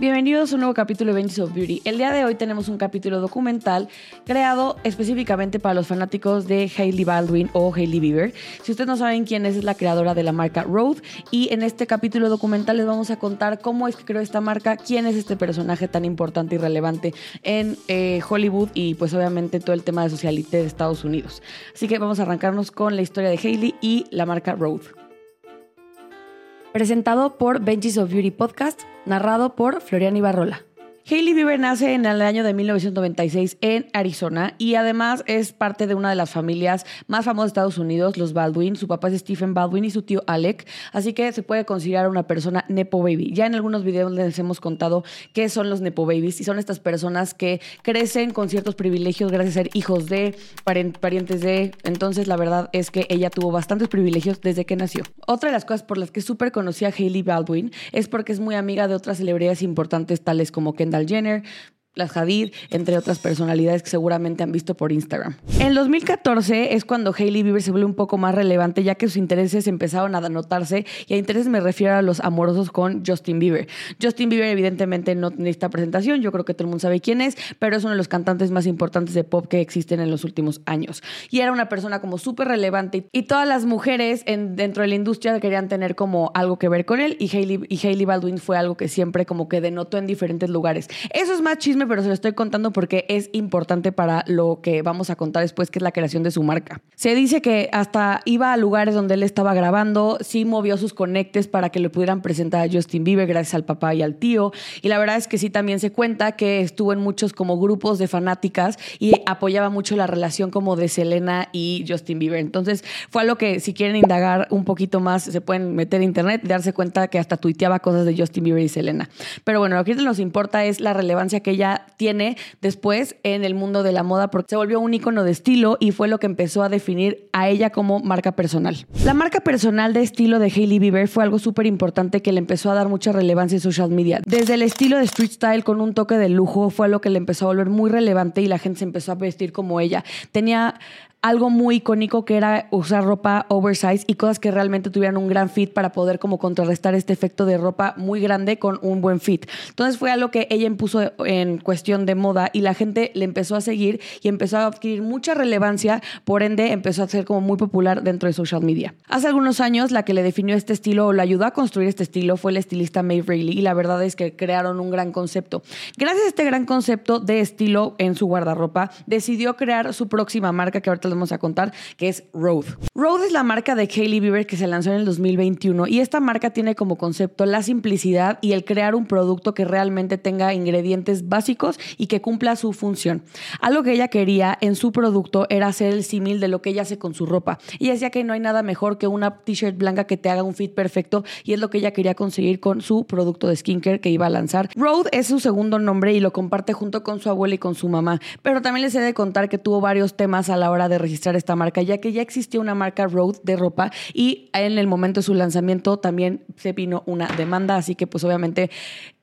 Bienvenidos a un nuevo capítulo de Benches of Beauty. El día de hoy tenemos un capítulo documental creado específicamente para los fanáticos de Hailey Baldwin o Hailey Bieber. Si ustedes no saben quién es, es la creadora de la marca Road y en este capítulo documental les vamos a contar cómo es que creó esta marca, quién es este personaje tan importante y relevante en eh, Hollywood y pues obviamente todo el tema de socialité de Estados Unidos. Así que vamos a arrancarnos con la historia de Hailey y la marca Road. Presentado por Benches of Beauty Podcast, narrado por Florian Ibarrola. Hailey Bieber nace en el año de 1996 en Arizona y además es parte de una de las familias más famosas de Estados Unidos, los Baldwin. Su papá es Stephen Baldwin y su tío Alec, así que se puede considerar una persona Nepo Baby. Ya en algunos videos les hemos contado qué son los Nepo Babies y son estas personas que crecen con ciertos privilegios gracias a ser hijos de, parientes de. Entonces, la verdad es que ella tuvo bastantes privilegios desde que nació. Otra de las cosas por las que súper conocía a Hailey Baldwin es porque es muy amiga de otras celebridades importantes tales como Kendall Jenner, las Hadid, entre otras personalidades que seguramente han visto por Instagram. En 2014 es cuando Hailey Bieber se vuelve un poco más relevante ya que sus intereses empezaron a notarse y a intereses me refiero a los amorosos con Justin Bieber. Justin Bieber evidentemente no necesita presentación, yo creo que todo el mundo sabe quién es, pero es uno de los cantantes más importantes de pop que existen en los últimos años. Y era una persona como súper relevante y todas las mujeres en, dentro de la industria querían tener como algo que ver con él y Hailey, y Hailey Baldwin fue algo que siempre como que denotó en diferentes lugares. Eso es más chisme pero se lo estoy contando porque es importante para lo que vamos a contar después, que es la creación de su marca. Se dice que hasta iba a lugares donde él estaba grabando, sí movió sus conectes para que le pudieran presentar a Justin Bieber gracias al papá y al tío. Y la verdad es que sí también se cuenta que estuvo en muchos como grupos de fanáticas y apoyaba mucho la relación como de Selena y Justin Bieber. Entonces fue algo que si quieren indagar un poquito más, se pueden meter en internet y darse cuenta que hasta tuiteaba cosas de Justin Bieber y Selena. Pero bueno, lo que nos importa es la relevancia que ella tiene después en el mundo de la moda porque se volvió un icono de estilo y fue lo que empezó a definir a ella como marca personal. La marca personal de estilo de Hailey Bieber fue algo súper importante que le empezó a dar mucha relevancia en social media. Desde el estilo de street style con un toque de lujo fue lo que le empezó a volver muy relevante y la gente se empezó a vestir como ella. Tenía algo muy icónico que era usar ropa oversize y cosas que realmente tuvieran un gran fit para poder como contrarrestar este efecto de ropa muy grande con un buen fit. Entonces fue algo que ella impuso en cuestión de moda y la gente le empezó a seguir y empezó a adquirir mucha relevancia, por ende empezó a ser como muy popular dentro de social media. Hace algunos años la que le definió este estilo o le ayudó a construir este estilo fue el estilista Maeve Reilly y la verdad es que crearon un gran concepto. Gracias a este gran concepto de estilo en su guardarropa, decidió crear su próxima marca que ahorita vamos a contar, que es Road. Road es la marca de Hailey Bieber que se lanzó en el 2021 y esta marca tiene como concepto la simplicidad y el crear un producto que realmente tenga ingredientes básicos y que cumpla su función. Algo que ella quería en su producto era hacer el símil de lo que ella hace con su ropa. Y decía que no hay nada mejor que una t-shirt blanca que te haga un fit perfecto y es lo que ella quería conseguir con su producto de skincare que iba a lanzar. Road es su segundo nombre y lo comparte junto con su abuela y con su mamá, pero también les he de contar que tuvo varios temas a la hora de registrar esta marca, ya que ya existía una marca Road de ropa y en el momento de su lanzamiento también se vino una demanda, así que pues obviamente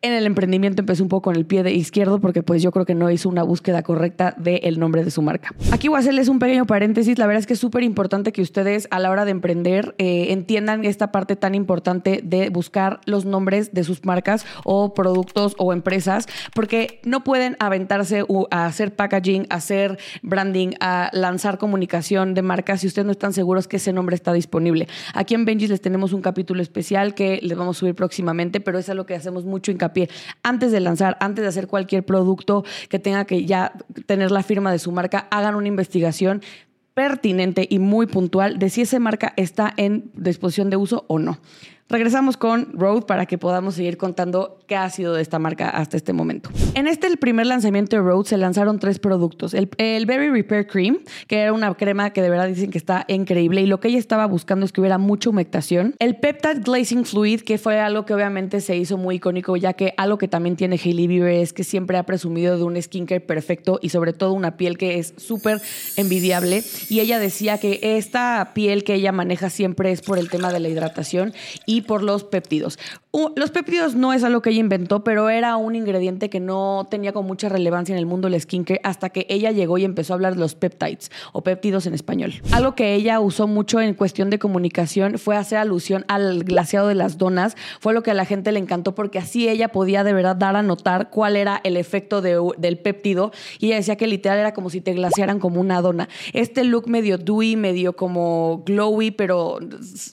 en el emprendimiento empezó un poco con el pie de izquierdo porque pues yo creo que no hizo una búsqueda correcta del nombre de su marca. Aquí voy a hacerles un pequeño paréntesis, la verdad es que es súper importante que ustedes a la hora de emprender eh, entiendan esta parte tan importante de buscar los nombres de sus marcas o productos o empresas porque no pueden aventarse a hacer packaging, a hacer branding, a lanzar comunicación de marcas si ustedes no están seguros que ese nombre está disponible. Aquí en Benji les tenemos un capítulo especial que les vamos a subir próximamente, pero es algo que hacemos mucho hincapié Antes de lanzar, antes de hacer cualquier producto que tenga que ya tener la firma de su marca, hagan una investigación pertinente y muy puntual de si esa marca está en disposición de uso o no. Regresamos con Road para que podamos seguir contando qué ha sido de esta marca hasta este momento. En este, el primer lanzamiento de Road, se lanzaron tres productos. El, el, Berry Repair Cream, que era una crema que de verdad dicen que está increíble y lo que ella estaba buscando es que hubiera mucha humectación. El Peptide Glazing Fluid, que fue algo que obviamente se hizo muy icónico, ya que algo que también tiene Hailey Bieber es que siempre ha presumido de un skincare perfecto y sobre todo una piel que es súper envidiable. Y ella decía que esta piel que ella maneja siempre es por el tema de la hidratación y por los péptidos. Los péptidos no es algo que ella inventó, pero era un ingrediente que no tenía con mucha relevancia en el mundo del skincare hasta que ella llegó y empezó a hablar de los peptides o péptidos en español. Algo que ella usó mucho en cuestión de comunicación fue hacer alusión al glaseado de las donas. Fue lo que a la gente le encantó porque así ella podía de verdad dar a notar cuál era el efecto del péptido y ella decía que literal era como si te glasearan como una dona. Este look medio dewy, medio como glowy, pero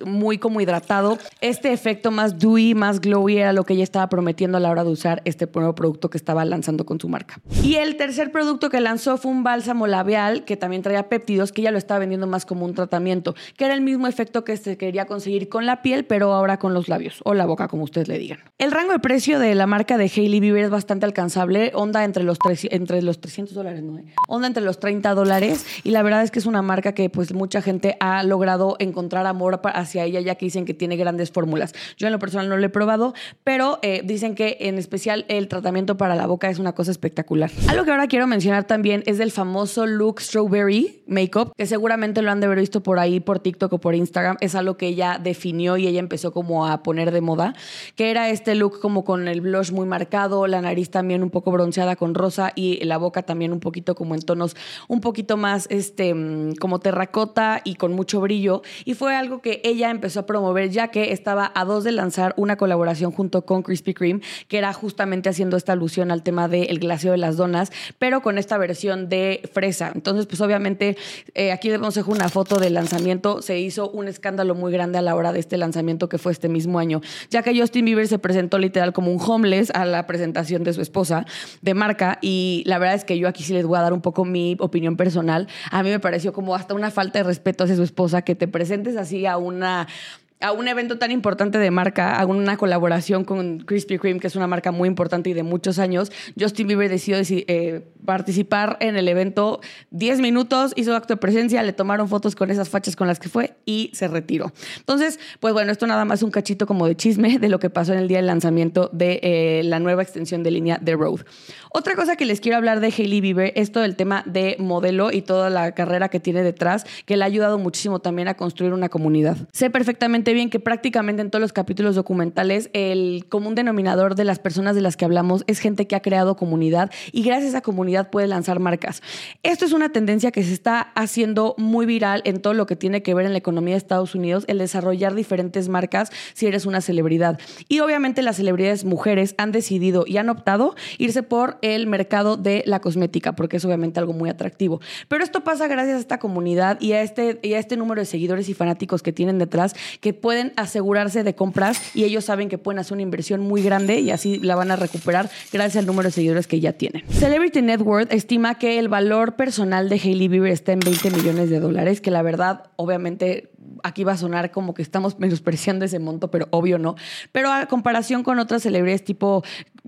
muy como hidratado. Este efecto más dewy, más glowy era lo que ella estaba prometiendo a la hora de usar este nuevo producto que estaba lanzando con su marca. Y el tercer producto que lanzó fue un bálsamo labial que también traía péptidos, que ella lo estaba vendiendo más como un tratamiento, que era el mismo efecto que se quería conseguir con la piel, pero ahora con los labios o la boca, como ustedes le digan. El rango de precio de la marca de Hailey Bieber es bastante alcanzable, onda entre los, entre los 300 dólares, ¿no? Onda entre los 30 dólares y la verdad es que es una marca que pues mucha gente ha logrado encontrar amor hacia ella ya que dicen que tiene grandes fórmulas. Yo en lo personal no lo he probado, pero eh, dicen que en especial el tratamiento para la boca es una cosa espectacular. Algo que ahora quiero mencionar también es del famoso look Strawberry Makeup, que seguramente lo han de haber visto por ahí, por TikTok o por Instagram. Es algo que ella definió y ella empezó como a poner de moda, que era este look como con el blush muy marcado, la nariz también un poco bronceada con rosa y la boca también un poquito como en tonos un poquito más este mm, como terracota y con mucho brillo y fue algo que ella empezó a promover ya que estaba a dos de lanzar una colaboración junto con Krispy Kreme que era justamente haciendo esta alusión al tema del glacio de las donas pero con esta versión de fresa. Entonces pues obviamente eh, aquí les dejo una foto del lanzamiento. Se hizo un escándalo muy grande a la hora de este lanzamiento que fue este mismo año ya que Justin Bieber se presentó literal como un homeless a la presentación de su esposa de marca. Y la verdad es que yo aquí sí les voy a dar un poco mi opinión personal. A mí me pareció como hasta una falta de respeto hacia su esposa que te presentes así a una a un evento tan importante de marca, a una colaboración con Krispy Kreme, que es una marca muy importante y de muchos años, Justin Bieber decidió eh, participar en el evento 10 minutos, hizo acto de presencia, le tomaron fotos con esas fachas con las que fue y se retiró. Entonces, pues bueno, esto nada más un cachito como de chisme de lo que pasó en el día del lanzamiento de eh, la nueva extensión de línea The Road. Otra cosa que les quiero hablar de Hailey Bieber es todo el tema de modelo y toda la carrera que tiene detrás, que le ha ayudado muchísimo también a construir una comunidad. Sé perfectamente bien que prácticamente en todos los capítulos documentales el común denominador de las personas de las que hablamos es gente que ha creado comunidad y gracias a esa comunidad puede lanzar marcas. Esto es una tendencia que se está haciendo muy viral en todo lo que tiene que ver en la economía de Estados Unidos, el desarrollar diferentes marcas si eres una celebridad. Y obviamente las celebridades mujeres han decidido y han optado irse por el mercado de la cosmética, porque es obviamente algo muy atractivo. Pero esto pasa gracias a esta comunidad y a este, y a este número de seguidores y fanáticos que tienen detrás que pueden asegurarse de compras y ellos saben que pueden hacer una inversión muy grande y así la van a recuperar gracias al número de seguidores que ya tienen. Celebrity Net Worth estima que el valor personal de Hailey Bieber está en 20 millones de dólares, que la verdad, obviamente, aquí va a sonar como que estamos menospreciando ese monto, pero obvio no. Pero a comparación con otras celebridades tipo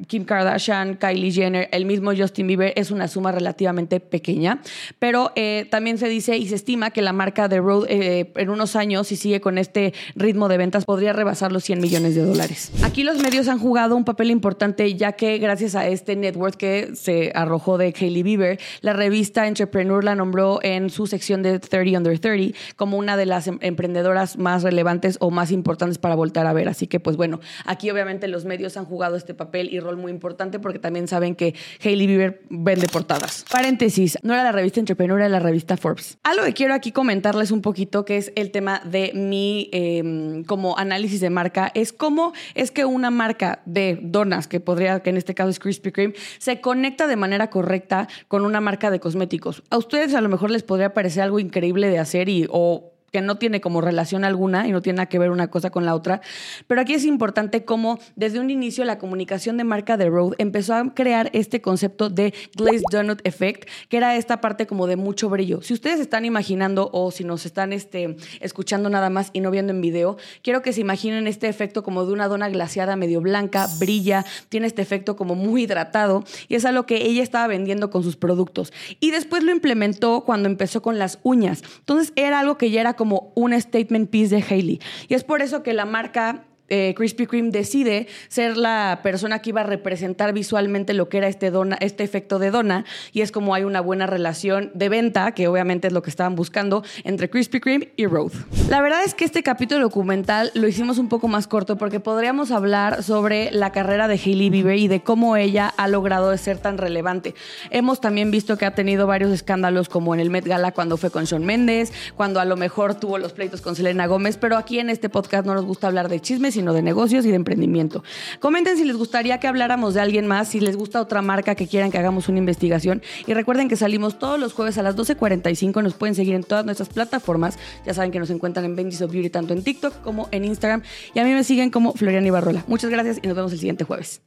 Kim Kardashian, Kylie Jenner, el mismo Justin Bieber, es una suma relativamente pequeña. Pero eh, también se dice y se estima que la marca de Road eh, en unos años, si sigue con este ritmo de ventas, podría rebasar los 100 millones de dólares. Aquí los medios han jugado un papel importante, ya que gracias a este network que se arrojó de Hailey Bieber, la revista Entrepreneur la nombró en su sección de 30 Under 30 como una de las em, emprendedoras más relevantes o más importantes para voltar a ver. Así que, pues bueno, aquí obviamente los medios han jugado este papel y rol muy importante porque también saben que Hailey Bieber vende portadas. Paréntesis, no era la revista Entrepreneur, era la revista Forbes. Algo que quiero aquí comentarles un poquito, que es el tema de mi em, como análisis de marca, es cómo es que una marca de donas, que podría, que en este caso es Krispy Kreme, se conecta de manera correcta con una marca de cosméticos. A ustedes a lo mejor les podría parecer algo increíble de hacer y o no tiene como relación alguna y no tiene nada que ver una cosa con la otra. Pero aquí es importante cómo desde un inicio la comunicación de marca de Road empezó a crear este concepto de Glazed Donut Effect, que era esta parte como de mucho brillo. Si ustedes están imaginando o si nos están este, escuchando nada más y no viendo en video, quiero que se imaginen este efecto como de una dona glaciada medio blanca, brilla, tiene este efecto como muy hidratado y es algo que ella estaba vendiendo con sus productos. Y después lo implementó cuando empezó con las uñas. Entonces era algo que ya era como un statement piece de Hailey. Y es por eso que la marca eh, Krispy Kreme decide ser la persona que iba a representar visualmente lo que era este, dona, este efecto de dona y es como hay una buena relación de venta, que obviamente es lo que estaban buscando, entre Krispy Kreme y Road. La verdad es que este capítulo documental lo hicimos un poco más corto porque podríamos hablar sobre la carrera de Hailey Bieber y de cómo ella ha logrado ser tan relevante. Hemos también visto que ha tenido varios escándalos como en el Met Gala cuando fue con Shawn Mendes, cuando a lo mejor tuvo los pleitos con Selena Gómez, pero aquí en este podcast no nos gusta hablar de chismes, sino de negocios y de emprendimiento. Comenten si les gustaría que habláramos de alguien más, si les gusta otra marca que quieran que hagamos una investigación. Y recuerden que salimos todos los jueves a las 12.45. Nos pueden seguir en todas nuestras plataformas. Ya saben que nos encuentran en Benji's of Beauty tanto en TikTok como en Instagram. Y a mí me siguen como Florian Ibarrola. Muchas gracias y nos vemos el siguiente jueves.